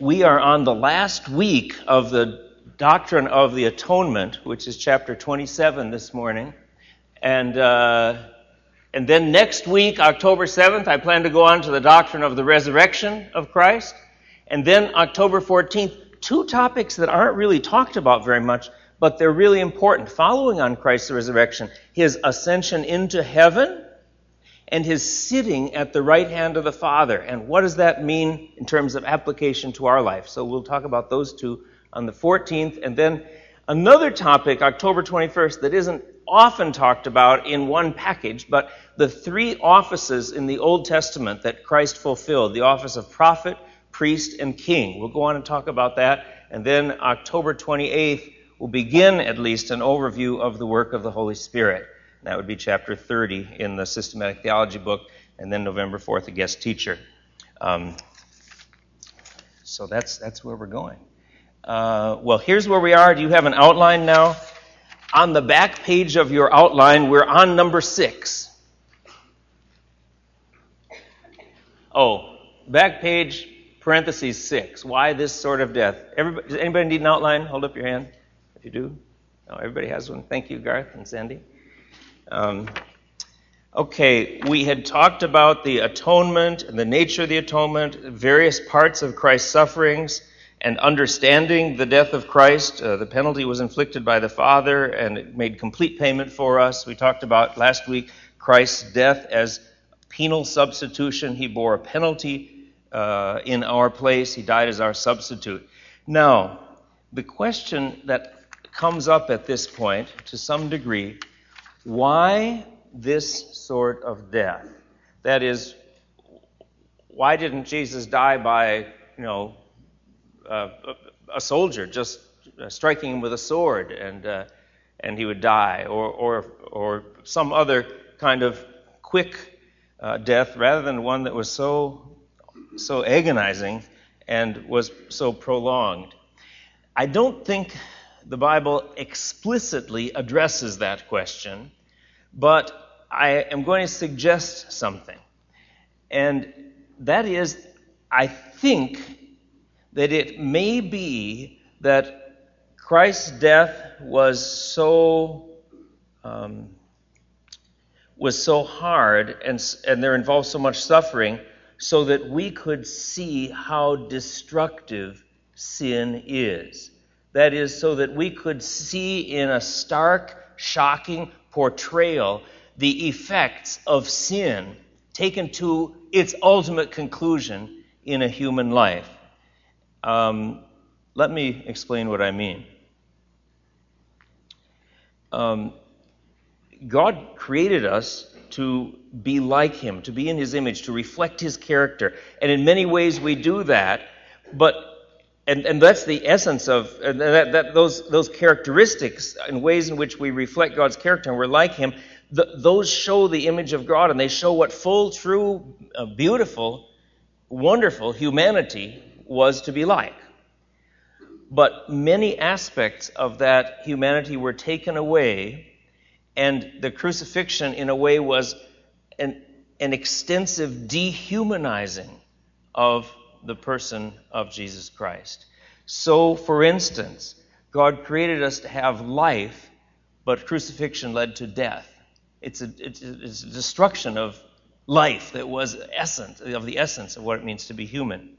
We are on the last week of the doctrine of the atonement, which is chapter 27 this morning. And, uh, and then next week, October 7th, I plan to go on to the doctrine of the resurrection of Christ. And then October 14th, two topics that aren't really talked about very much, but they're really important. Following on Christ's resurrection, his ascension into heaven and his sitting at the right hand of the Father. And what does that mean in terms of application to our life? So we'll talk about those two on the 14th. And then another topic, October 21st, that isn't often talked about in one package, but the three offices in the Old Testament that Christ fulfilled the office of prophet, priest, and king. We'll go on and talk about that. And then October 28th, we'll begin at least an overview of the work of the Holy Spirit. That would be chapter 30 in the Systematic Theology book, and then November 4th, a guest teacher. Um, so that's, that's where we're going. Uh, well, here's where we are. Do you have an outline now? On the back page of your outline, we're on number six. Oh, back page, parentheses six. Why this sort of death? Everybody, does anybody need an outline? Hold up your hand if you do. No, everybody has one. Thank you, Garth and Sandy. Um, okay, we had talked about the atonement and the nature of the atonement, various parts of Christ's sufferings, and understanding the death of Christ. Uh, the penalty was inflicted by the Father, and it made complete payment for us. We talked about last week Christ's death as penal substitution. He bore a penalty uh, in our place, He died as our substitute. Now, the question that comes up at this point, to some degree, why this sort of death? That is, why didn't Jesus die by, you know, uh, a soldier just striking him with a sword and uh, and he would die, or or or some other kind of quick uh, death rather than one that was so so agonizing and was so prolonged? I don't think the Bible explicitly addresses that question, but I am going to suggest something. And that is, I think that it may be that Christ's death was so um, was so hard and, and there involved so much suffering so that we could see how destructive sin is. That is, so that we could see in a stark, shocking portrayal the effects of sin taken to its ultimate conclusion in a human life. Um, let me explain what I mean. Um, God created us to be like Him, to be in His image, to reflect His character. And in many ways we do that, but and, and that's the essence of that, that, those, those characteristics and ways in which we reflect God's character and we're like Him, those show the image of God and they show what full, true, uh, beautiful, wonderful humanity was to be like. But many aspects of that humanity were taken away, and the crucifixion, in a way, was an, an extensive dehumanizing of the person of Jesus Christ. So, for instance, God created us to have life, but crucifixion led to death. It's a, it's a, destruction of life that was essence of the essence of what it means to be human.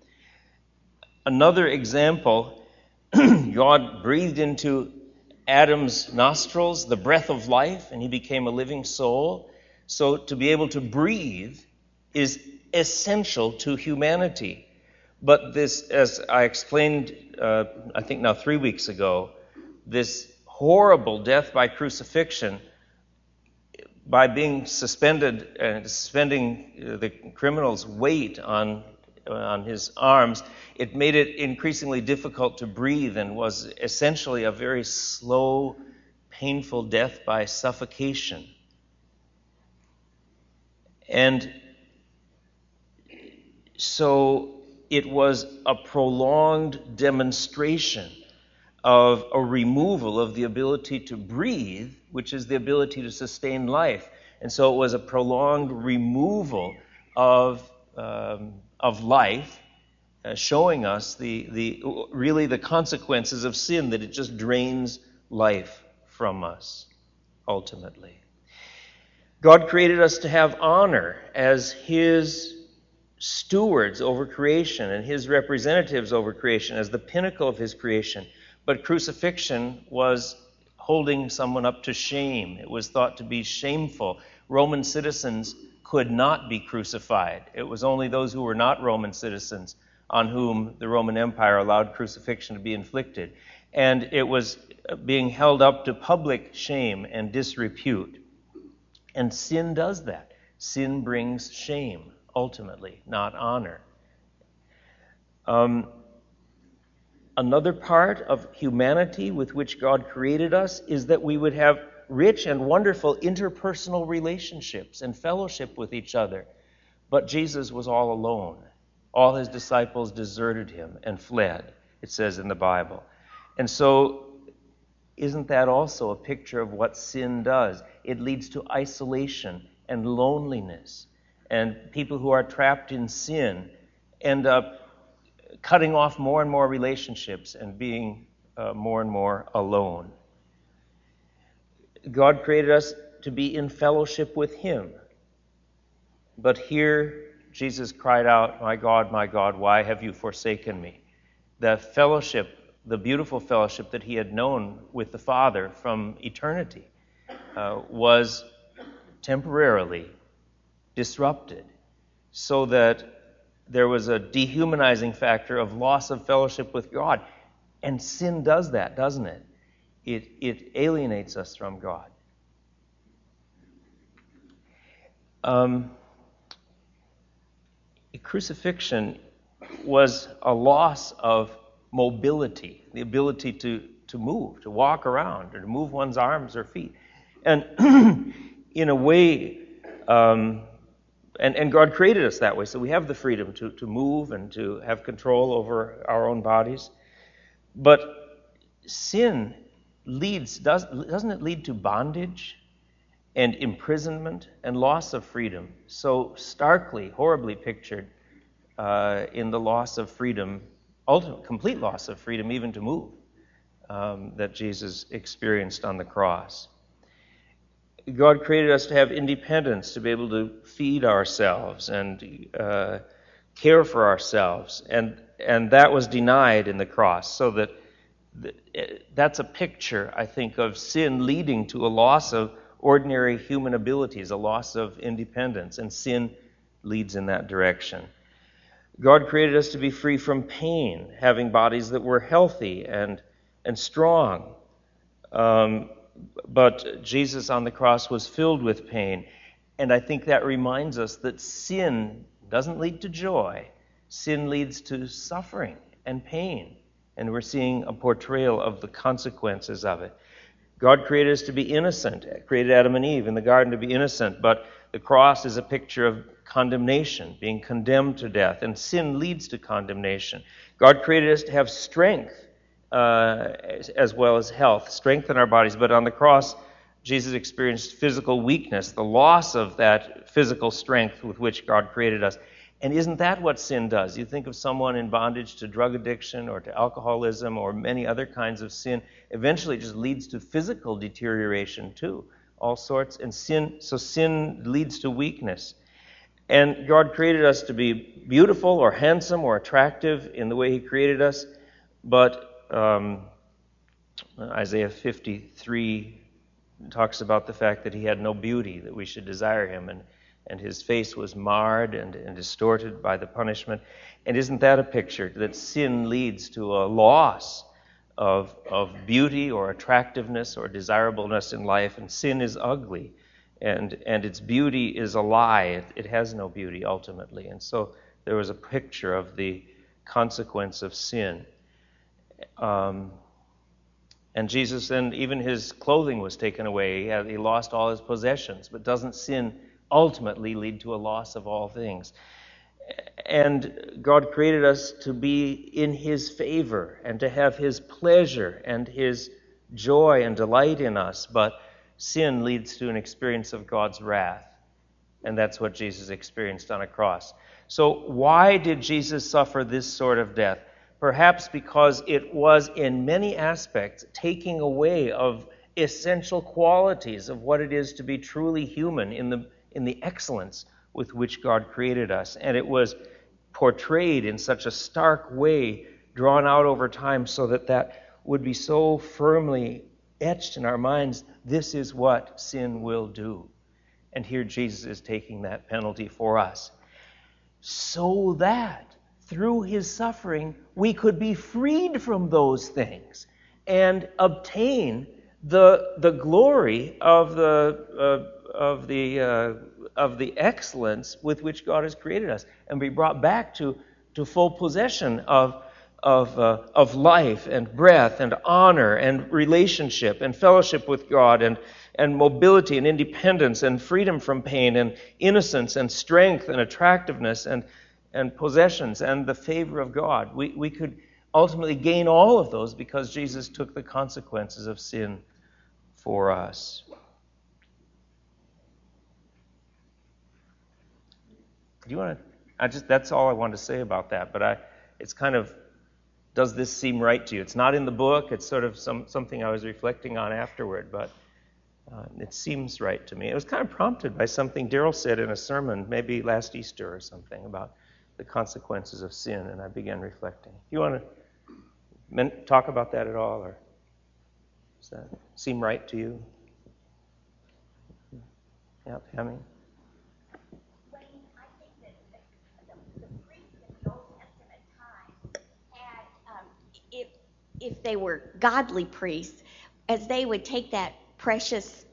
Another example, God breathed into Adam's nostrils the breath of life, and he became a living soul. So to be able to breathe is essential to humanity. But this, as I explained, uh, I think now three weeks ago, this horrible death by crucifixion, by being suspended and suspending the criminal's weight on on his arms, it made it increasingly difficult to breathe and was essentially a very slow, painful death by suffocation. And so it was a prolonged demonstration of a removal of the ability to breathe, which is the ability to sustain life. And so it was a prolonged removal of, um, of life uh, showing us the, the really the consequences of sin, that it just drains life from us ultimately. God created us to have honor as His stewards over creation and His representatives over creation, as the pinnacle of His creation. But crucifixion was holding someone up to shame. It was thought to be shameful. Roman citizens could not be crucified. It was only those who were not Roman citizens on whom the Roman Empire allowed crucifixion to be inflicted. And it was being held up to public shame and disrepute. And sin does that. Sin brings shame, ultimately, not honor. Um, another part of humanity with which God created us is that we would have rich and wonderful interpersonal relationships and fellowship with each other. But Jesus was all alone. All his disciples deserted him and fled, it says in the Bible. And so, isn't that also a picture of what sin does? It leads to isolation and loneliness. And people who are trapped in sin end up cutting off more and more relationships and being uh, more and more alone. God created us to be in fellowship with Him. But here, Jesus cried out, My God, my God, why have you forsaken me? The fellowship, the beautiful fellowship that he had known with the Father from eternity, uh, was temporarily disrupted so that there was a dehumanizing factor of loss of fellowship with God. And sin does that, doesn't it? it, it alienates us from God. Um, crucifixion was a loss of mobility, the ability to, to move, to walk around, or to move one's arms or feet. And in a way, um, and, and God created us that way, so we have the freedom to, to move and to have control over our own bodies. But sin leads, does, doesn't it lead to bondage and imprisonment and loss of freedom? So starkly, horribly pictured uh, in the loss of freedom, ultimate, complete loss of freedom, even to move, um, that Jesus experienced on the cross. God created us to have independence, to be able to feed ourselves and uh, care for ourselves, and and that was denied in the cross, so that that's a picture, I think, of sin leading to a loss of ordinary human abilities, a loss of independence, and sin leads in that direction. God created us to be free from pain, having bodies that were healthy and, and strong. Um, but Jesus on the cross was filled with pain. And I think that reminds us that sin doesn't lead to joy, sin leads to suffering and pain and we're seeing a portrayal of the consequences of it. God created us to be innocent, created Adam and Eve in the garden to be innocent, but the cross is a picture of condemnation, being condemned to death, and sin leads to condemnation. God created us to have strength uh, as well as health, strength in our bodies, but on the cross, Jesus experienced physical weakness, the loss of that physical strength with which God created us. And isn't that what sin does? You think of someone in bondage to drug addiction or to alcoholism or many other kinds of sin, eventually it just leads to physical deterioration too. All sorts and sin so sin leads to weakness. And God created us to be beautiful or handsome or attractive in the way He created us, but um, Isaiah 53 talks about the fact that He had no beauty, that we should desire Him. And and his face was marred and, and distorted by the punishment. And isn't that a picture that sin leads to a loss of, of beauty or attractiveness or desirableness in life? And sin is ugly, and, and its beauty is a lie. It, it has no beauty ultimately. And so there was a picture of the consequence of sin. Um, and Jesus then, even his clothing was taken away. He, had, he lost all his possessions. But doesn't sin ultimately lead to a loss of all things. And God created us to be in His favor and to have His pleasure and His joy and delight in us, but sin leads to an experience of God's wrath. And that's what Jesus experienced on a cross. So, why did Jesus suffer this sort of death? Perhaps because it was, in many aspects, taking away of essential qualities of what it is to be truly human in the, in the excellence with which God created us. And it was portrayed in such a stark way, drawn out over time, so that that would be so firmly etched in our minds this is what sin will do. And here Jesus is taking that penalty for us. So that through his suffering, we could be freed from those things and obtain the, the glory of the, uh, of, the, uh, of the excellence with which God has created us and be brought back to, to full possession of, of, uh, of life and breath and honor and relationship and fellowship with God and, and mobility and independence and freedom from pain and innocence and strength and attractiveness and, and possessions and the favor of God. We, we could ultimately gain all of those because Jesus took the consequences of sin for us. Do you want to? I just that's all I wanted to say about that. But I, it's kind of, does this seem right to you? It's not in the book. It's sort of some something I was reflecting on afterward, but uh, it seems right to me. It was kind of prompted by something Daryl said in a sermon, maybe last Easter or something, about the consequences of sin, and I began reflecting. Do you want to talk about that at all, or? Does that seem right to you? Yeah, Pammy? if if they were godly priests, as they would take that precious,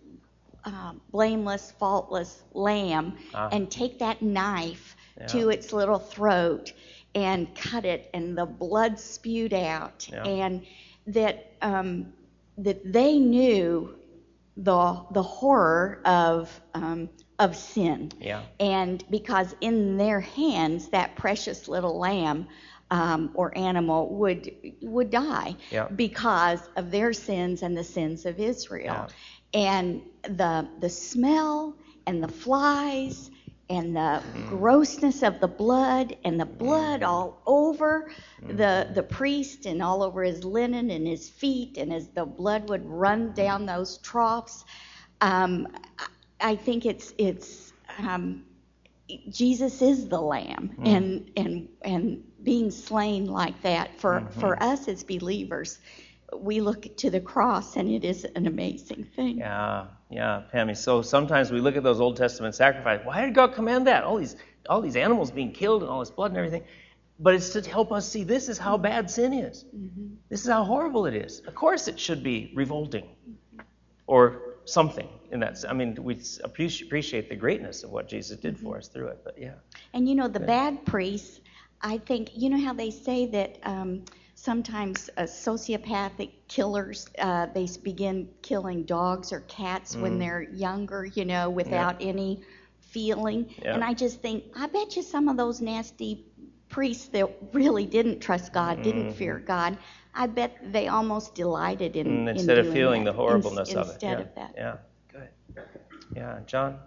uh, blameless, faultless lamb ah. and take that knife yeah. to its little throat and cut it, and the blood spewed out, yeah. and that um, that they knew the the horror of um, of sin. Yeah. And because in their hands that precious little lamb um, or animal would would die yeah. because of their sins and the sins of Israel. And the the smell and the flies and the mm. grossness of the blood and the blood mm. all over mm. the the priest and all over his linen and his feet and as the blood would run down those troughs um, I think it's it's um, Jesus is the lamb mm. and and and being slain like that for mm-hmm. for us as believers we look to the cross and it is an amazing thing. Yeah, yeah, Pammy. So sometimes we look at those Old Testament sacrifices. Why did God command that? All these all these animals being killed and all this blood and everything. But it's to help us see this is how bad sin is. Mm-hmm. This is how horrible it is. Of course, it should be revolting, or something in that. I mean, we appreciate the greatness of what Jesus did for us through it. But yeah. And you know, the bad priests. I think you know how they say that. Um, sometimes uh, sociopathic killers uh, they begin killing dogs or cats mm. when they're younger you know without yeah. any feeling yeah. and i just think i bet you some of those nasty priests that really didn't trust god mm. didn't fear god i bet they almost delighted in, mm, instead in of feeling the horribleness in, of it instead yeah. of that yeah good yeah john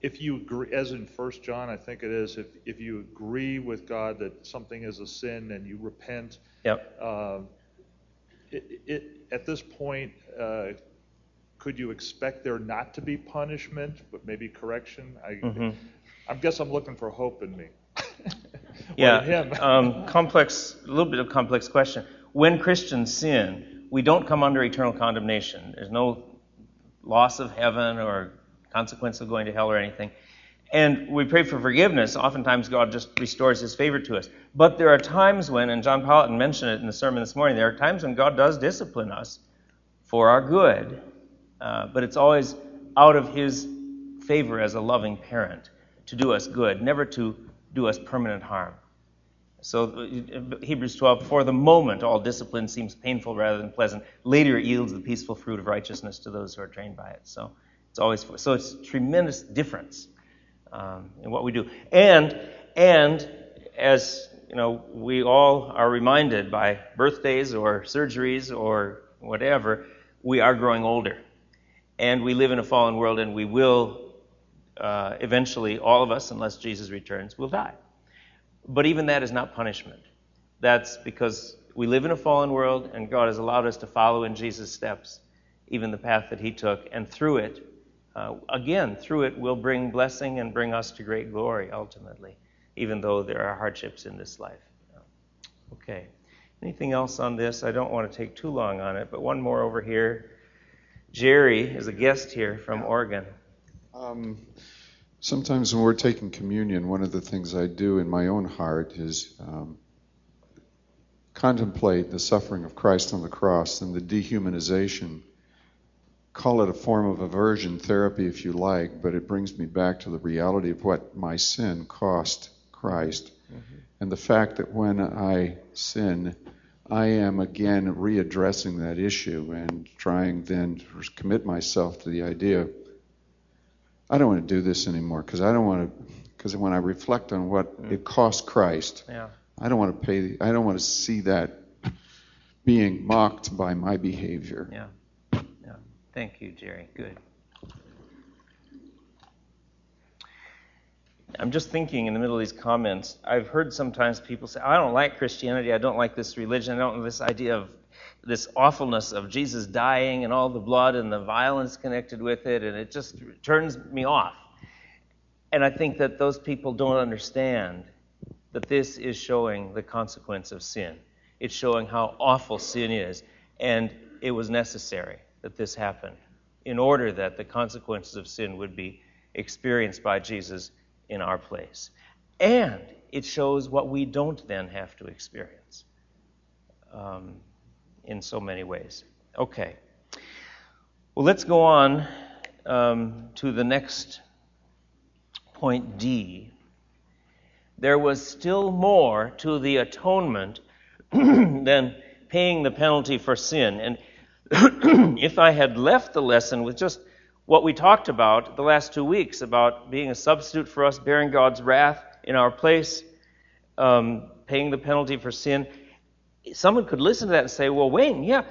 if you agree, as in First John, I think it is, if, if you agree with God that something is a sin and you repent, yep. Uh, it, it, at this point, uh, could you expect there not to be punishment, but maybe correction? I, mm-hmm. I guess I'm looking for hope in me. yeah, um, complex, a little bit of complex question. When Christians sin, we don't come under eternal condemnation. There's no loss of heaven or consequence of going to hell or anything. And we pray for forgiveness. Oftentimes, God just restores His favor to us. But there are times when, and John Powlett mentioned it in the sermon this morning, there are times when God does discipline us for our good. Uh, but it's always out of His favor as a loving parent to do us good, never to do us permanent harm. So, uh, Hebrews 12, for the moment, all discipline seems painful rather than pleasant. Later, it yields the peaceful fruit of righteousness to those who are trained by it. So, it's always so it's tremendous difference um, in what we do, and and as you know, we all are reminded by birthdays or surgeries or whatever, we are growing older, and we live in a fallen world, and we will uh, eventually, all of us, unless Jesus returns, will die. But even that is not punishment. That's because we live in a fallen world, and God has allowed us to follow in Jesus' steps, even the path that He took, and through it, uh, again, through it, will bring blessing and bring us to great glory ultimately, even though there are hardships in this life. Okay. Anything else on this? I don't want to take too long on it, but one more over here. Jerry is a guest here from Oregon. Um, sometimes when we're taking communion, one of the things I do in my own heart is um, contemplate the suffering of Christ on the cross and the dehumanization. Call it a form of aversion therapy if you like, but it brings me back to the reality of what my sin cost Christ. Mm-hmm. And the fact that when I sin, I am again readdressing that issue and trying then to commit myself to the idea I don't want to do this anymore because I don't want to because when I reflect on what mm. it cost Christ, yeah. I don't want to pay I don't want to see that being mocked by my behavior. Yeah. Thank you, Jerry. Good. I'm just thinking in the middle of these comments, I've heard sometimes people say, I don't like Christianity, I don't like this religion, I don't this idea of this awfulness of Jesus dying and all the blood and the violence connected with it, and it just turns me off. And I think that those people don't understand that this is showing the consequence of sin. It's showing how awful sin is, and it was necessary that this happened in order that the consequences of sin would be experienced by Jesus in our place. And it shows what we don't then have to experience um, in so many ways. Okay. Well, let's go on um, to the next point D. There was still more to the atonement than paying the penalty for sin. And if I had left the lesson with just what we talked about the last two weeks about being a substitute for us, bearing God's wrath in our place, um, paying the penalty for sin. Someone could listen to that and say, well, Wayne, yeah,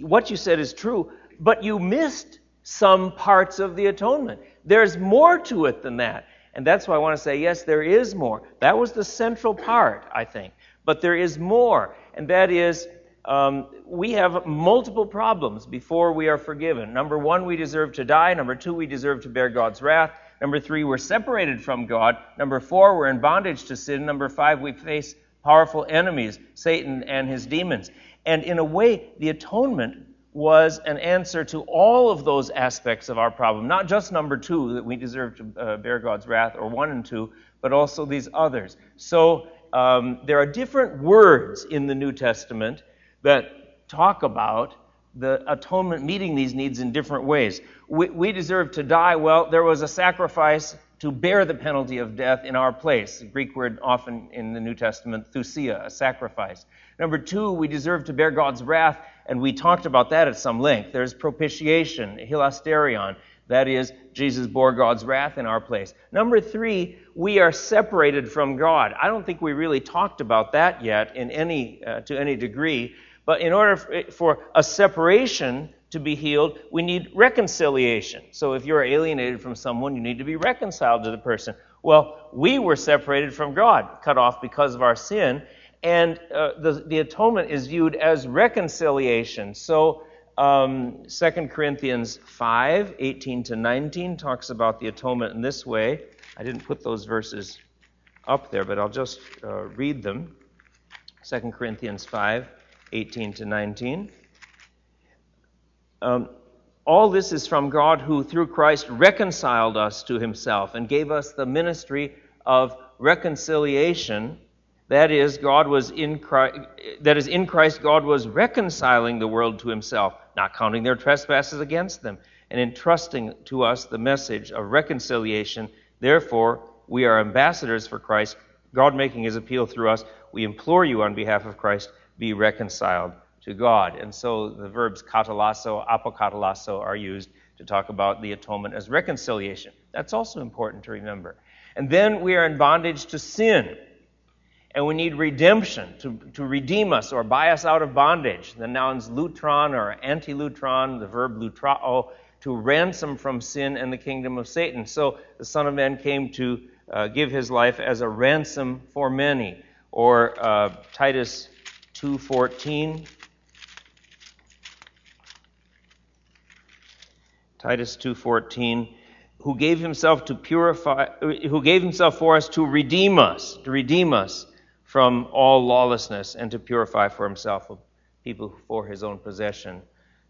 what you said is true, but you missed some parts of the atonement. There's more to it than that. And that's why I want to say, yes, there is more. That was the central part, I think. But there is more, and that is um, we have multiple problems before we are forgiven. Number one, we deserve to die. Number two, we deserve to bear God's wrath. Number three, we're separated from God. Number four, we're in bondage to sin. Number five, we face powerful enemies, Satan and his demons. And in a way, the atonement was an answer to all of those aspects of our problem. Not just number two, that we deserve to uh, bear God's wrath, or one and two, but also these others. So um, there are different words in the New Testament that talk about the atonement meeting these needs in different ways. We, we, deserve to die. Well, there was a sacrifice to bear the penalty of death in our place. The Greek word often in the New Testament, thusia, a sacrifice. Number two, we deserve to bear God's wrath, and we talked about that at some length. There's propitiation, hilasterion. That is, Jesus bore God's wrath in our place. Number three, we are separated from God. I don't think we really talked about that yet in any, uh, to any degree. But in order for a separation to be healed, we need reconciliation. So if you're alienated from someone, you need to be reconciled to the person. Well, we were separated from God, cut off because of our sin, and uh, the, the atonement is viewed as reconciliation. So um, 2 Corinthians 5, 18 to 19 talks about the atonement in this way. I didn't put those verses up there, but I'll just uh, read them. 2 Corinthians 5, 18 to 19. Um, all this is from God who, through Christ, reconciled us to himself and gave us the ministry of reconciliation. That is, God was in Christ, that is, in Christ, God was reconciling the world to himself, not counting their trespasses against them, and entrusting to us the message of reconciliation. Therefore, we are ambassadors for Christ, God making his appeal through us. We implore you on behalf of Christ be reconciled to God. And so the verbs katalasso, apokatalasso are used to talk about the atonement as reconciliation. That's also important to remember. And then we are in bondage to sin. And we need redemption to, to redeem us or buy us out of bondage. The nouns lutron or antilutron, the verb lutrao, to ransom from sin and the kingdom of Satan. So the Son of Man came to uh, give his life as a ransom for many. Or uh, Titus 2:14. Titus 2:14 who gave himself to purify who gave himself for us to redeem us to redeem us from all lawlessness and to purify for himself people for his own possession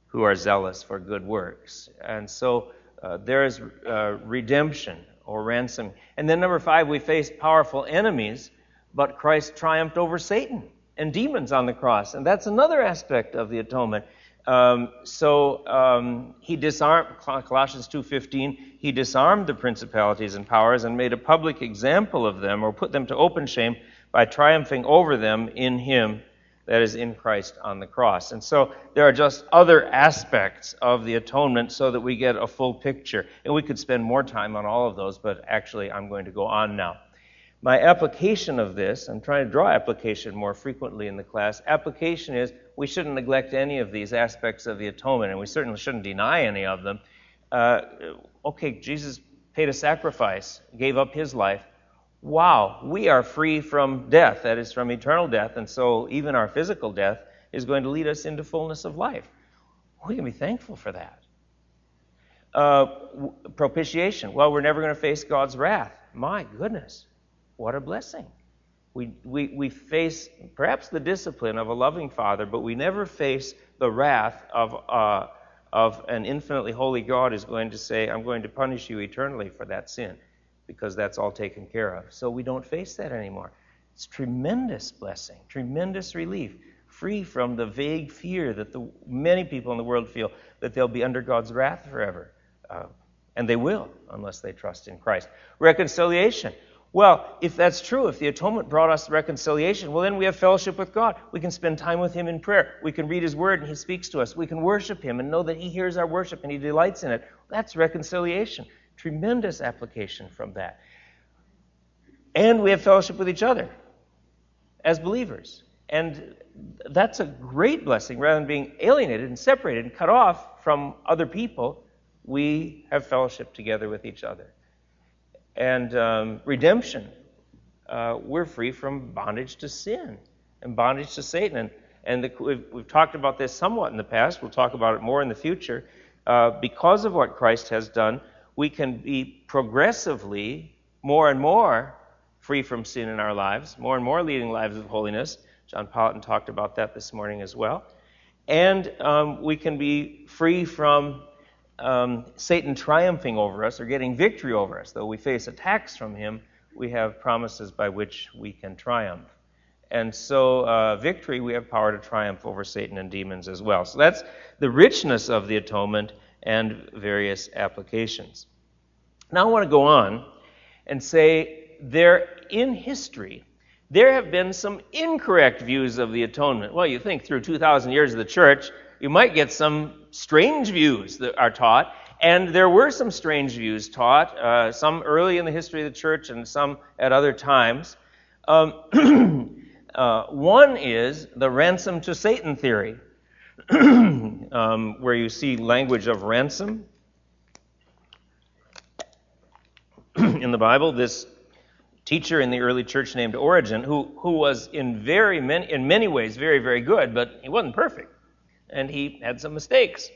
who are zealous for good works. And so uh, there is uh, redemption or ransom. And then number 5 we face powerful enemies but Christ triumphed over Satan and demons on the cross and that's another aspect of the atonement um, so um, he disarmed Colossians 2:15. He disarmed the principalities and powers and made a public example of them, or put them to open shame by triumphing over them in Him, that is in Christ on the cross. And so there are just other aspects of the atonement, so that we get a full picture. And we could spend more time on all of those, but actually I'm going to go on now. My application of this, I'm trying to draw application more frequently in the class. Application is we shouldn't neglect any of these aspects of the atonement, and we certainly shouldn't deny any of them. Uh, okay, Jesus paid a sacrifice, gave up his life. Wow, we are free from death, that is, from eternal death, and so even our physical death is going to lead us into fullness of life. We can be thankful for that. Uh, propitiation. Well, we're never going to face God's wrath. My goodness. What a blessing. We, we, we face perhaps the discipline of a loving father, but we never face the wrath of, uh, of an infinitely holy God who's going to say, I'm going to punish you eternally for that sin, because that's all taken care of. So we don't face that anymore. It's tremendous blessing, tremendous relief, free from the vague fear that the, many people in the world feel that they'll be under God's wrath forever. Uh, and they will, unless they trust in Christ. Reconciliation. Well, if that's true, if the atonement brought us reconciliation, well, then we have fellowship with God. We can spend time with Him in prayer. We can read His Word and He speaks to us. We can worship Him and know that He hears our worship and He delights in it. That's reconciliation. Tremendous application from that. And we have fellowship with each other as believers. And that's a great blessing. Rather than being alienated and separated and cut off from other people, we have fellowship together with each other and um, redemption. Uh, we're free from bondage to sin and bondage to Satan. And, and the, we've, we've, talked about this somewhat in the past. We'll talk about it more in the future. Uh, because of what Christ has done, we can be progressively more and more free from sin in our lives, more and more leading lives of holiness. John Politan talked about that this morning as well. And um, we can be free from um, Satan triumphing over us or getting victory over us. Though we face attacks from him, we have promises by which we can triumph. And so, uh, victory, we have power to triumph over Satan and demons as well. So, that's the richness of the atonement and various applications. Now, I want to go on and say there, in history, there have been some incorrect views of the atonement. Well, you think through 2,000 years of the church, you might get some strange views that are taught. And there were some strange views taught, uh, some early in the history of the church and some at other times. Um, uh, one is the ransom to Satan theory, um, where you see language of ransom in the Bible. This teacher in the early church named Origen, who, who was in, very many, in many ways very, very good, but he wasn't perfect and he had some mistakes.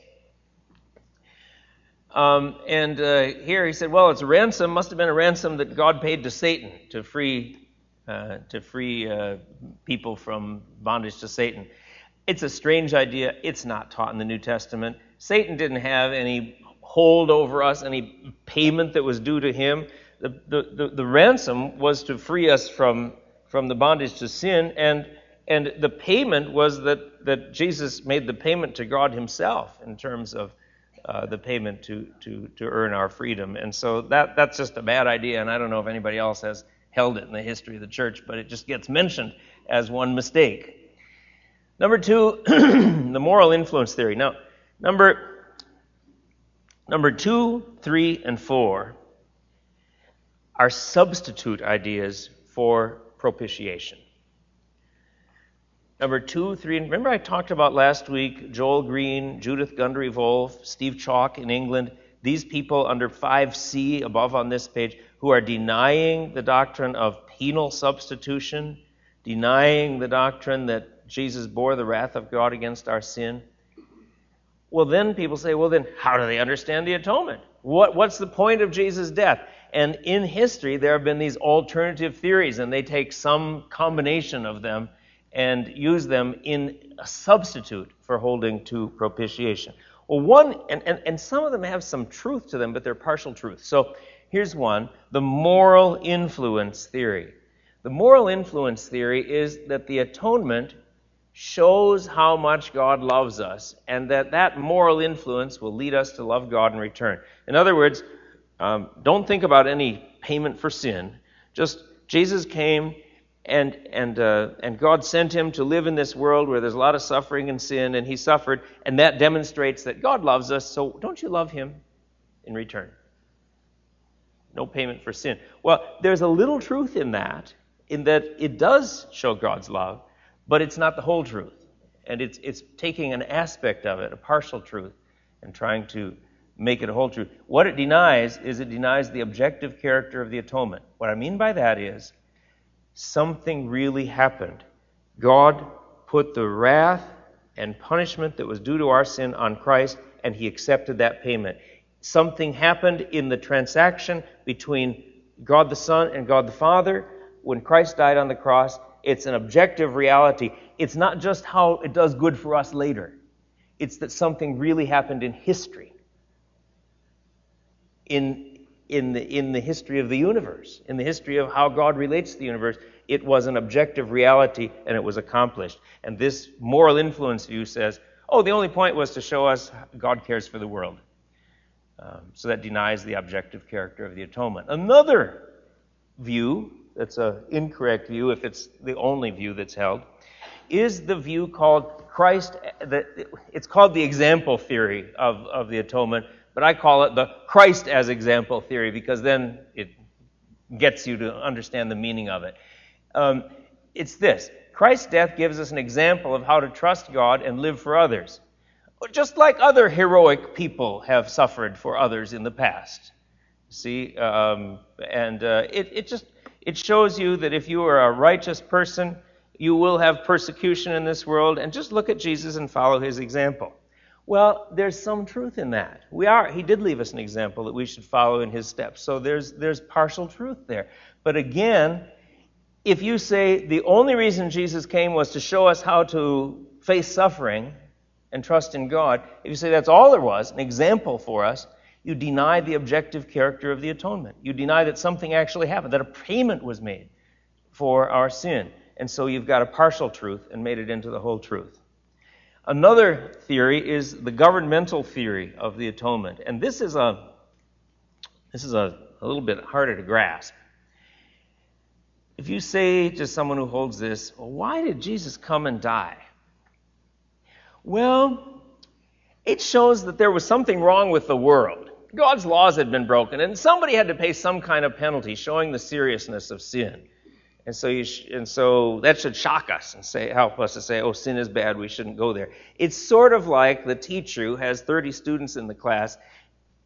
Um, and uh, here he said, well, it's a ransom. Must have been a ransom that God paid to Satan to free uh, to free uh, people from bondage to Satan. It's a strange idea. It's not taught in the New Testament. Satan didn't have any hold over us, any payment that was due to him. The, the, the, the ransom was to free us from, from the bondage to sin, and and the payment was that, that Jesus made the payment to God Himself in terms of uh, the payment to, to, to earn our freedom. And so that, that's just a bad idea, and I don't know if anybody else has held it in the history of the church, but it just gets mentioned as one mistake. Number two, the moral influence theory. Now, number, number two, three, and four are substitute ideas for propitiation. Number two, three. Remember, I talked about last week Joel Green, Judith Gundry Volf, Steve Chalke in England. These people under 5C above on this page who are denying the doctrine of penal substitution, denying the doctrine that Jesus bore the wrath of God against our sin. Well, then people say, well, then how do they understand the atonement? What, what's the point of Jesus' death? And in history, there have been these alternative theories, and they take some combination of them and use them in a substitute for holding to propitiation. Well, one, and, and, and some of them have some truth to them, but they're partial truth. So here's one the moral influence theory. The moral influence theory is that the atonement shows how much God loves us, and that that moral influence will lead us to love God in return. In other words, um, don't think about any payment for sin. Just Jesus came, and and uh, and God sent him to live in this world where there's a lot of suffering and sin, and he suffered, and that demonstrates that God loves us. So don't you love him in return? No payment for sin. Well, there's a little truth in that, in that it does show God's love, but it's not the whole truth, and it's it's taking an aspect of it, a partial truth, and trying to make it a whole truth. What it denies is it denies the objective character of the atonement. What I mean by that is something really happened. God put the wrath and punishment that was due to our sin on Christ, and he accepted that payment. Something happened in the transaction between God the Son and God the Father when Christ died on the cross. It's an objective reality. It's not just how it does good for us later, it's that something really happened in history. In in the, in the history of the universe, in the history of how God relates to the universe. It was an objective reality and it was accomplished. And this moral influence view says, oh, the only point was to show us God cares for the world. Um, so that denies the objective character of the atonement. Another view, that's an incorrect view if it's the only view that's held, is the view called Christ, it's called the example theory of, of the atonement, but I call it the Christ as example theory because then it gets you to understand the meaning of it. Um, it's this Christ's death gives us an example of how to trust God and live for others, just like other heroic people have suffered for others in the past. See, um, and uh, it, it just it shows you that if you are a righteous person, you will have persecution in this world, and just look at Jesus and follow his example. Well, there's some truth in that. We are he did leave us an example that we should follow in his steps. So there's there's partial truth there. But again, if you say the only reason Jesus came was to show us how to face suffering and trust in God, if you say that's all there was, an example for us, you deny the objective character of the atonement. You deny that something actually happened, that a payment was made for our sin. And so you've got a partial truth and made it into the whole truth. Another theory is the governmental theory of the atonement. And this is a this is a, a little bit harder to grasp. If you say to someone who holds this, well, why did Jesus come and die? Well, it shows that there was something wrong with the world. God's laws had been broken, and somebody had to pay some kind of penalty, showing the seriousness of sin. And so, sh- and so that should shock us and say, help us to say, oh, sin is bad, we shouldn't go there. It's sort of like the teacher who has 30 students in the class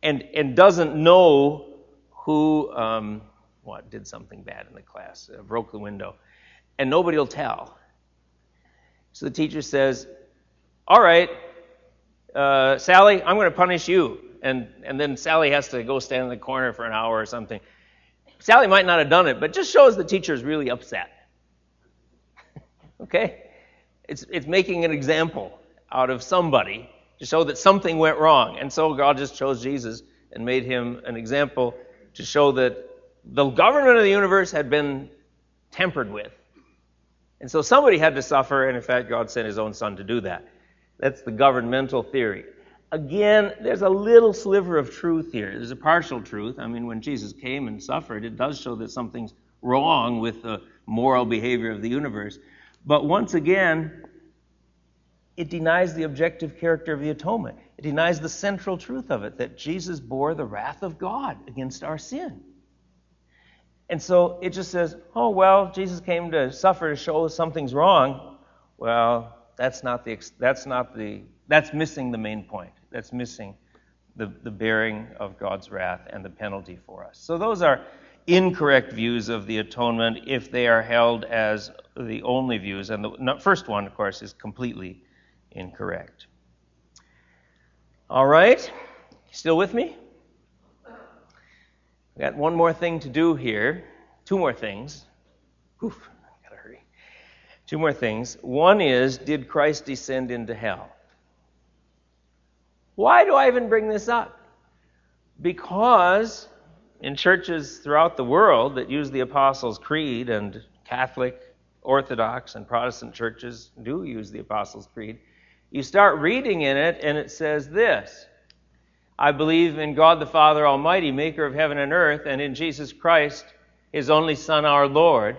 and, and doesn't know who, um, what, did something bad in the class, uh, broke the window, and nobody will tell. So the teacher says, all right, uh, Sally, I'm going to punish you. And, and then Sally has to go stand in the corner for an hour or something. Sally might not have done it, but just shows the teacher is really upset. okay? It's, it's making an example out of somebody to show that something went wrong. And so God just chose Jesus and made him an example to show that the government of the universe had been tempered with. And so somebody had to suffer, and in fact, God sent his own son to do that. That's the governmental theory again, there's a little sliver of truth here. There's a partial truth. I mean, when Jesus came and suffered, it does show that something's wrong with the moral behavior of the universe. But once again, it denies the objective character of the atonement. It denies the central truth of it that Jesus bore the wrath of God against our sin. And so it just says, oh, well, Jesus came to suffer to show something's wrong. Well, that's not the that's not the that's missing the main point. That's missing the, the bearing of God's wrath and the penalty for us. So those are incorrect views of the atonement if they are held as the only views. And the first one, of course, is completely incorrect. All right? Still with me? We got one more thing to do here. Two more things. Oof, gotta hurry. Two more things. One is, did Christ descend into hell? Why do I even bring this up? Because in churches throughout the world that use the Apostles' Creed, and Catholic, Orthodox, and Protestant churches do use the Apostles' Creed, you start reading in it, and it says this I believe in God the Father Almighty, maker of heaven and earth, and in Jesus Christ, his only Son, our Lord,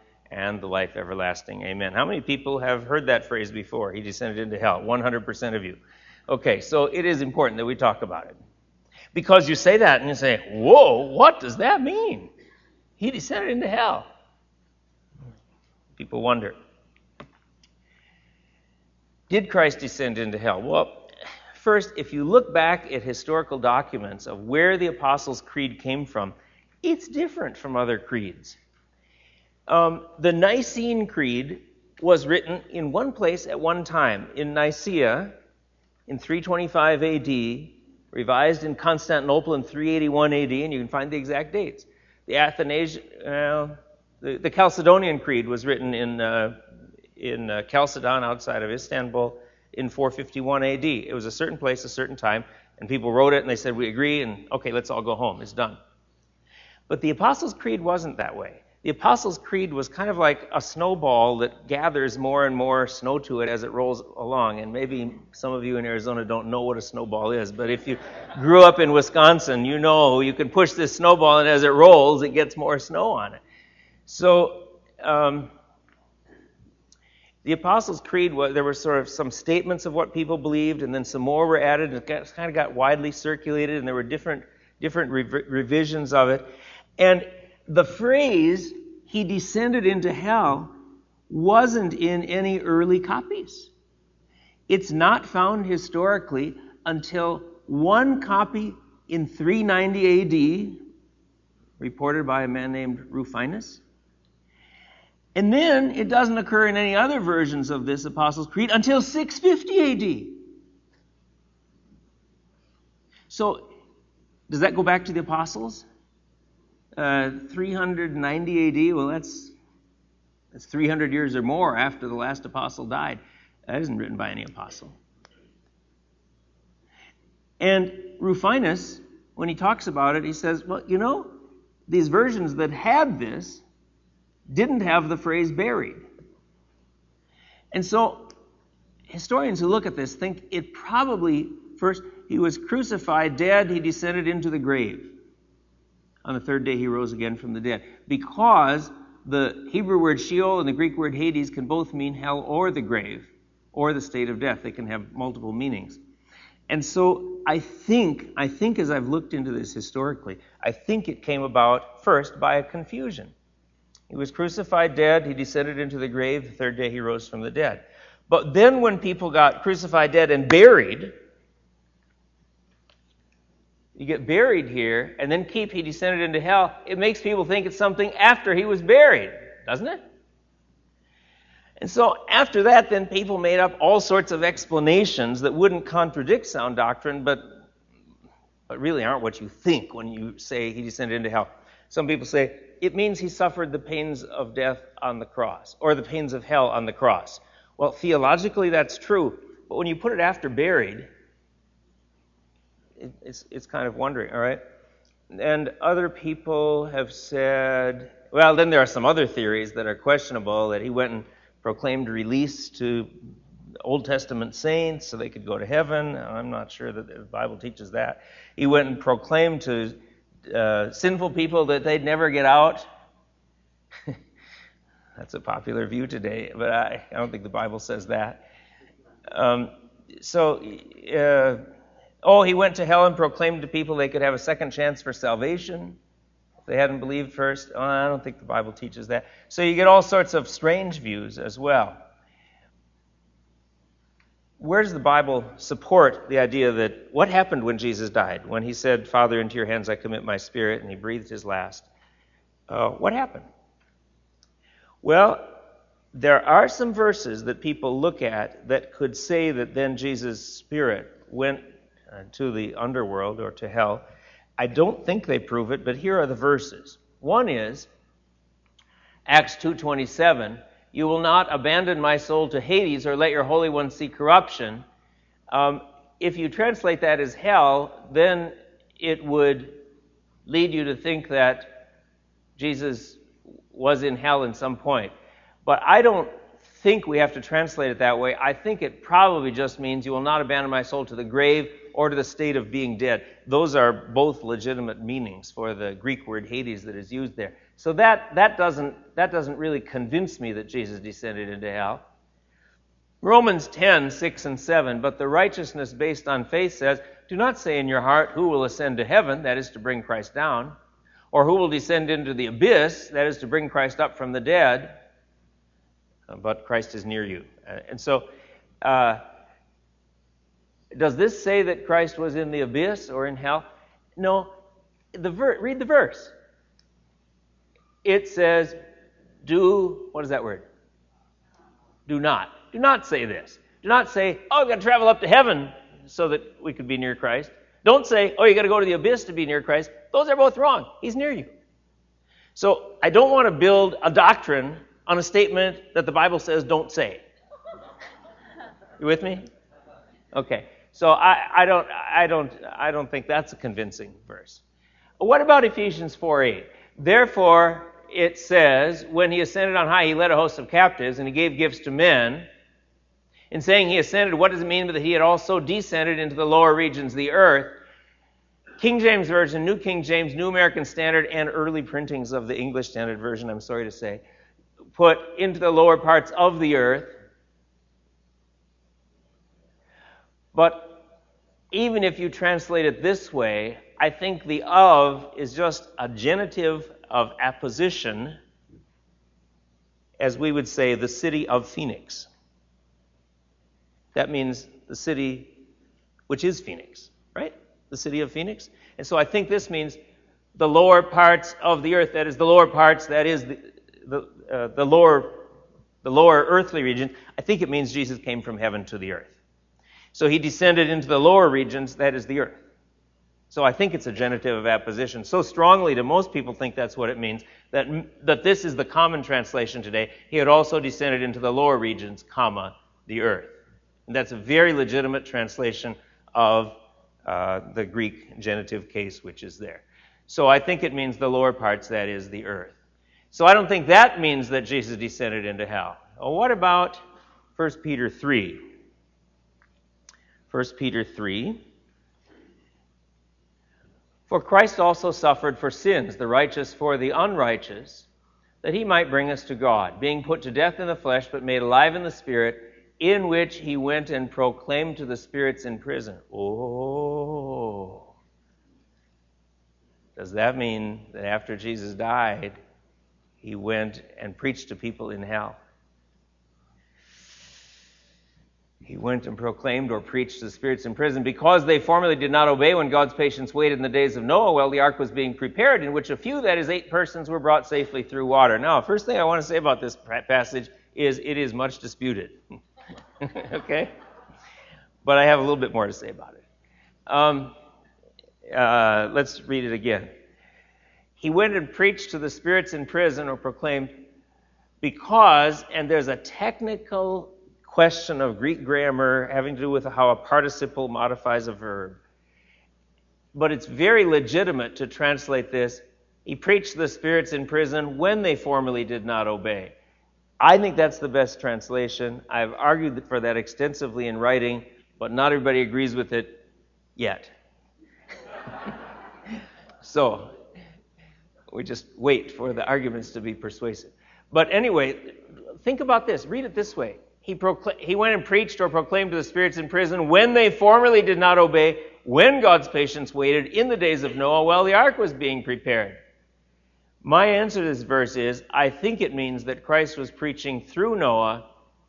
and the life everlasting. Amen. How many people have heard that phrase before? He descended into hell. 100% of you. Okay, so it is important that we talk about it. Because you say that and you say, whoa, what does that mean? He descended into hell. People wonder Did Christ descend into hell? Well, first, if you look back at historical documents of where the Apostles' Creed came from, it's different from other creeds. Um, the Nicene Creed was written in one place at one time, in Nicaea in 325 AD, revised in Constantinople in 381 AD, and you can find the exact dates. The Athanasian, uh, the, the Chalcedonian Creed was written in, uh, in uh, Chalcedon outside of Istanbul in 451 AD. It was a certain place, a certain time, and people wrote it and they said, We agree, and okay, let's all go home. It's done. But the Apostles' Creed wasn't that way. The Apostles' Creed was kind of like a snowball that gathers more and more snow to it as it rolls along. And maybe some of you in Arizona don't know what a snowball is, but if you grew up in Wisconsin, you know you can push this snowball, and as it rolls, it gets more snow on it. So, um, the Apostles' Creed, there were sort of some statements of what people believed, and then some more were added. And it got, kind of got widely circulated, and there were different, different rev- revisions of it. And the phrase, he descended into hell, wasn't in any early copies. It's not found historically until one copy in 390 AD, reported by a man named Rufinus. And then it doesn't occur in any other versions of this Apostles' Creed until 650 AD. So, does that go back to the Apostles? Uh, 390 AD, well, that's, that's 300 years or more after the last apostle died. That isn't written by any apostle. And Rufinus, when he talks about it, he says, well, you know, these versions that had this didn't have the phrase buried. And so historians who look at this think it probably first he was crucified, dead, he descended into the grave. On the third day he rose again from the dead. Because the Hebrew word Sheol and the Greek word Hades can both mean hell or the grave or the state of death. They can have multiple meanings. And so I think, I think as I've looked into this historically, I think it came about first by a confusion. He was crucified dead. He descended into the grave. The third day he rose from the dead. But then when people got crucified dead and buried, you get buried here and then keep he descended into hell, it makes people think it's something after he was buried, doesn't it? And so after that, then people made up all sorts of explanations that wouldn't contradict sound doctrine, but, but really aren't what you think when you say he descended into hell. Some people say it means he suffered the pains of death on the cross, or the pains of hell on the cross. Well, theologically, that's true, but when you put it after buried, it's, it's kind of wondering, all right? And other people have said, well, then there are some other theories that are questionable that he went and proclaimed release to Old Testament saints so they could go to heaven. I'm not sure that the Bible teaches that. He went and proclaimed to uh, sinful people that they'd never get out. That's a popular view today, but I, I, don't think the Bible says that. Um, so, uh, oh, he went to hell and proclaimed to people they could have a second chance for salvation if they hadn't believed first. Oh, I don't think the Bible teaches that. So you get all sorts of strange views as well where does the Bible support the idea that what happened when Jesus died? When he said, Father, into your hands I commit my spirit, and he breathed his last. Uh, what happened? Well, there are some verses that people look at that could say that then Jesus' spirit went uh, to the underworld or to hell. I don't think they prove it, but here are the verses. One is Acts 2:27 you will not abandon my soul to Hades or let your Holy One see corruption. Um, if you translate that as hell, then it would lead you to think that Jesus was in hell in some point. But I don't think we have to translate it that way. I think it probably just means you will not abandon my soul to the grave or to the state of being dead. Those are both legitimate meanings for the Greek word Hades that is used there. So that, that, doesn't, that doesn't really convince me that Jesus descended into hell. Romans 10, 6 and 7, but the righteousness based on faith says, Do not say in your heart, Who will ascend to heaven, that is to bring Christ down, or who will descend into the abyss, that is to bring Christ up from the dead, but Christ is near you. Uh, and so, uh, does this say that Christ was in the abyss or in hell? No. The ver- read the verse it says, do, what is that word? Do not. Do not say this. Do not say, oh, I've got to travel up to heaven so that we could be near Christ. Don't say, oh, you got to go to the abyss to be near Christ. Those are both wrong. He's near you. So I don't want to build a doctrine on a statement that the Bible says don't say. You with me? Okay. So I, I don't I don't I don't think that's a convincing verse. What about Ephesians 4:8? Therefore, it says, when he ascended on high, he led a host of captives and he gave gifts to men. In saying he ascended, what does it mean that he had also descended into the lower regions of the earth? King James Version, New King James, New American Standard, and early printings of the English Standard Version, I'm sorry to say, put into the lower parts of the earth. But even if you translate it this way, I think the of is just a genitive of apposition, as we would say, the city of Phoenix. That means the city which is Phoenix, right? The city of Phoenix. And so I think this means the lower parts of the earth, that is the lower parts, that is the, the, uh, the lower the lower earthly region, I think it means Jesus came from heaven to the earth. So he descended into the lower regions, that is the earth. So I think it's a genitive of apposition. So strongly do most people think that's what it means, that, that this is the common translation today. He had also descended into the lower regions, comma, the earth. And that's a very legitimate translation of uh, the Greek genitive case which is there. So I think it means the lower parts, that is, the earth. So I don't think that means that Jesus descended into hell. Well, what about 1 Peter 3? 1 Peter 3. For Christ also suffered for sins, the righteous for the unrighteous, that he might bring us to God, being put to death in the flesh, but made alive in the Spirit, in which he went and proclaimed to the spirits in prison. Oh. Does that mean that after Jesus died, he went and preached to people in hell? He went and proclaimed or preached to the spirits in prison because they formerly did not obey when God's patience waited in the days of Noah while the ark was being prepared, in which a few, that is, eight persons, were brought safely through water. Now, first thing I want to say about this passage is it is much disputed. okay? But I have a little bit more to say about it. Um, uh, let's read it again. He went and preached to the spirits in prison or proclaimed because, and there's a technical question of Greek grammar having to do with how a participle modifies a verb. But it's very legitimate to translate this. He preached the spirits in prison when they formerly did not obey. I think that's the best translation. I've argued for that extensively in writing, but not everybody agrees with it yet. so, we just wait for the arguments to be persuasive. But anyway, think about this. Read it this way. He, procl- he went and preached or proclaimed to the spirits in prison when they formerly did not obey, when God's patience waited in the days of Noah while the ark was being prepared. My answer to this verse is I think it means that Christ was preaching through Noah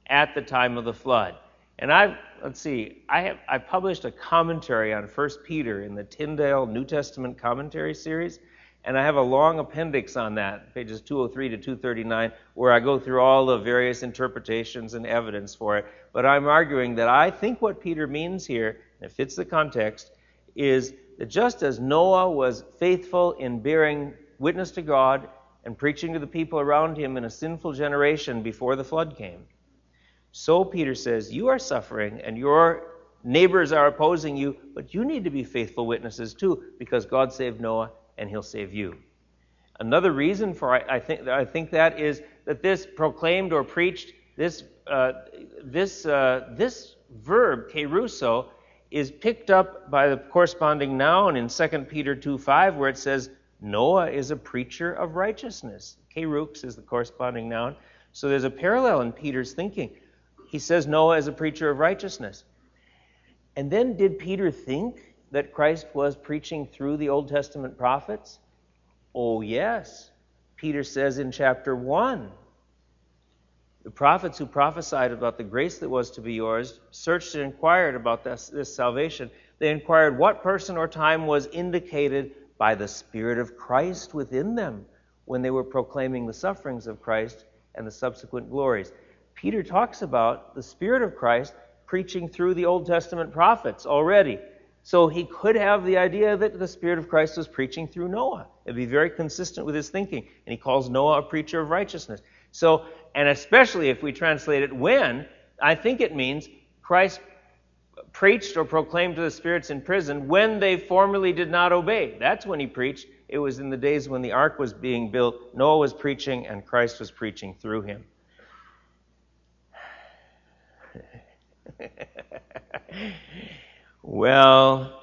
at the time of the flood. And I've, let's see, I have I published a commentary on 1 Peter in the Tyndale New Testament Commentary series. And I have a long appendix on that, pages 203 to 239, where I go through all the various interpretations and evidence for it. But I'm arguing that I think what Peter means here, and it fits the context, is that just as Noah was faithful in bearing witness to God and preaching to the people around him in a sinful generation before the flood came, so Peter says, You are suffering and your neighbors are opposing you, but you need to be faithful witnesses too, because God saved Noah and he'll save you. Another reason for I, I think I think that is that this proclaimed or preached this uh, this uh, this verb kerusso is picked up by the corresponding noun in 2 Peter 2:5 where it says Noah is a preacher of righteousness. Kerux is the corresponding noun. So there's a parallel in Peter's thinking. He says Noah is a preacher of righteousness. And then did Peter think that Christ was preaching through the Old Testament prophets? Oh, yes. Peter says in chapter 1 the prophets who prophesied about the grace that was to be yours searched and inquired about this, this salvation. They inquired what person or time was indicated by the Spirit of Christ within them when they were proclaiming the sufferings of Christ and the subsequent glories. Peter talks about the Spirit of Christ preaching through the Old Testament prophets already. So he could have the idea that the Spirit of Christ was preaching through Noah. It'd be very consistent with his thinking. And he calls Noah a preacher of righteousness. So, and especially if we translate it when, I think it means Christ preached or proclaimed to the spirits in prison when they formerly did not obey. That's when he preached. It was in the days when the ark was being built. Noah was preaching and Christ was preaching through him. Well,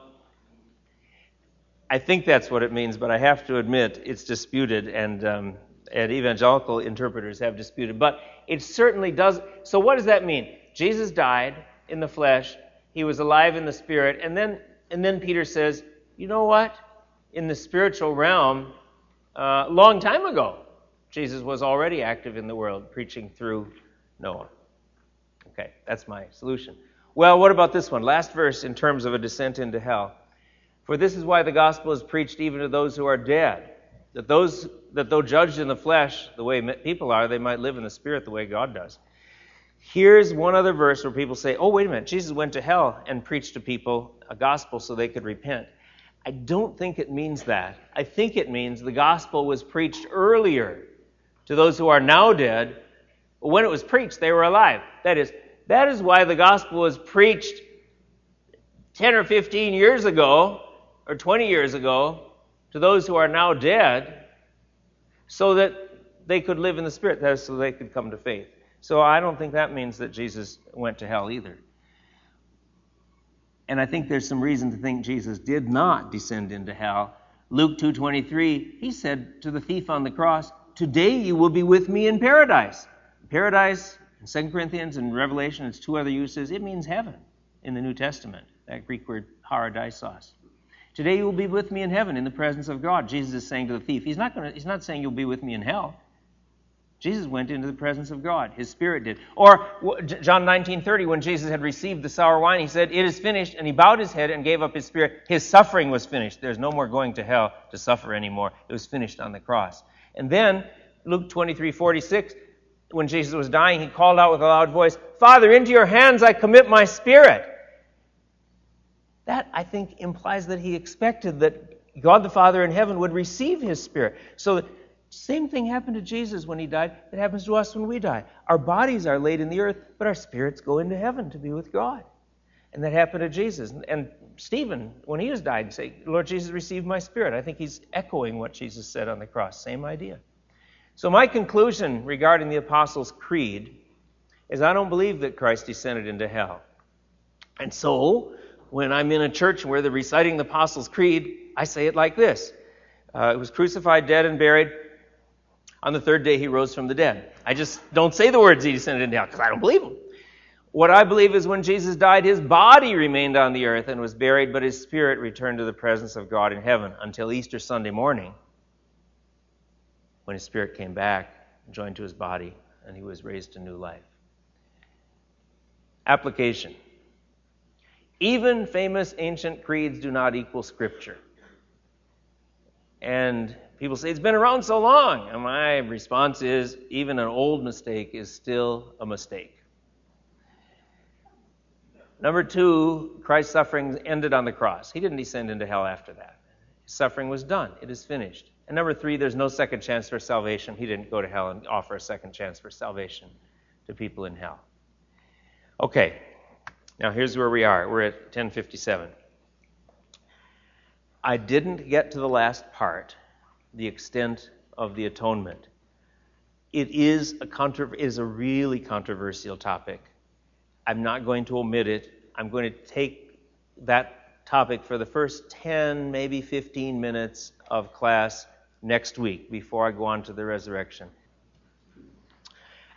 I think that's what it means, but I have to admit it's disputed, and, um, and evangelical interpreters have disputed. But it certainly does. So, what does that mean? Jesus died in the flesh, he was alive in the spirit, and then, and then Peter says, you know what? In the spiritual realm, a uh, long time ago, Jesus was already active in the world, preaching through Noah. Okay, that's my solution. Well, what about this one? Last verse in terms of a descent into hell. For this is why the gospel is preached even to those who are dead, that those that though judged in the flesh the way people are, they might live in the spirit the way God does. Here's one other verse where people say, "Oh, wait a minute, Jesus went to hell and preached to people a gospel so they could repent." I don't think it means that. I think it means the gospel was preached earlier to those who are now dead. When it was preached, they were alive. That is, that is why the gospel was preached 10 or 15 years ago, or 20 years ago, to those who are now dead, so that they could live in the Spirit, that is, so they could come to faith. So I don't think that means that Jesus went to hell either. And I think there's some reason to think Jesus did not descend into hell. Luke 2:23, he said to the thief on the cross, "Today you will be with me in paradise." Paradise in 2 Corinthians and Revelation, it's two other uses. It means heaven in the New Testament, that Greek word paradisos. Today you will be with me in heaven in the presence of God. Jesus is saying to the thief. He's not, gonna, he's not saying you'll be with me in hell. Jesus went into the presence of God. His Spirit did. Or John 19:30, when Jesus had received the sour wine, he said, "It is finished," and he bowed his head and gave up his spirit. His suffering was finished. There's no more going to hell to suffer anymore. It was finished on the cross. And then Luke 23:46, when Jesus was dying, he called out with a loud voice, Father, into your hands I commit my spirit. That, I think, implies that he expected that God the Father in heaven would receive his spirit. So same thing happened to Jesus when he died that happens to us when we die. Our bodies are laid in the earth, but our spirits go into heaven to be with God. And that happened to Jesus. And Stephen, when he was died, say, Lord Jesus, receive my spirit. I think he's echoing what Jesus said on the cross. Same idea. So, my conclusion regarding the Apostles' Creed is I don't believe that Christ descended into hell. And so, when I'm in a church where they're reciting the Apostles' Creed, I say it like this uh, It was crucified, dead, and buried. On the third day, he rose from the dead. I just don't say the words he descended into hell because I don't believe them. What I believe is when Jesus died, his body remained on the earth and was buried, but his spirit returned to the presence of God in heaven until Easter Sunday morning when his spirit came back, joined to his body, and he was raised to new life. Application. Even famous ancient creeds do not equal Scripture. And people say, it's been around so long. And my response is, even an old mistake is still a mistake. Number two, Christ's suffering ended on the cross. He didn't descend into hell after that. His suffering was done, it is finished. And number three, there's no second chance for salvation. He didn't go to hell and offer a second chance for salvation to people in hell. Okay, now here's where we are. We're at 1057. I didn't get to the last part, the extent of the atonement. It is a, it is a really controversial topic. I'm not going to omit it. I'm going to take that topic for the first 10, maybe 15 minutes of class next week before I go on to the resurrection.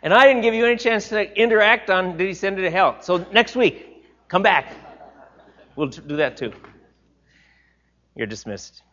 And I didn't give you any chance to interact on did he send it to hell. So next week, come back. We'll do that too. You're dismissed.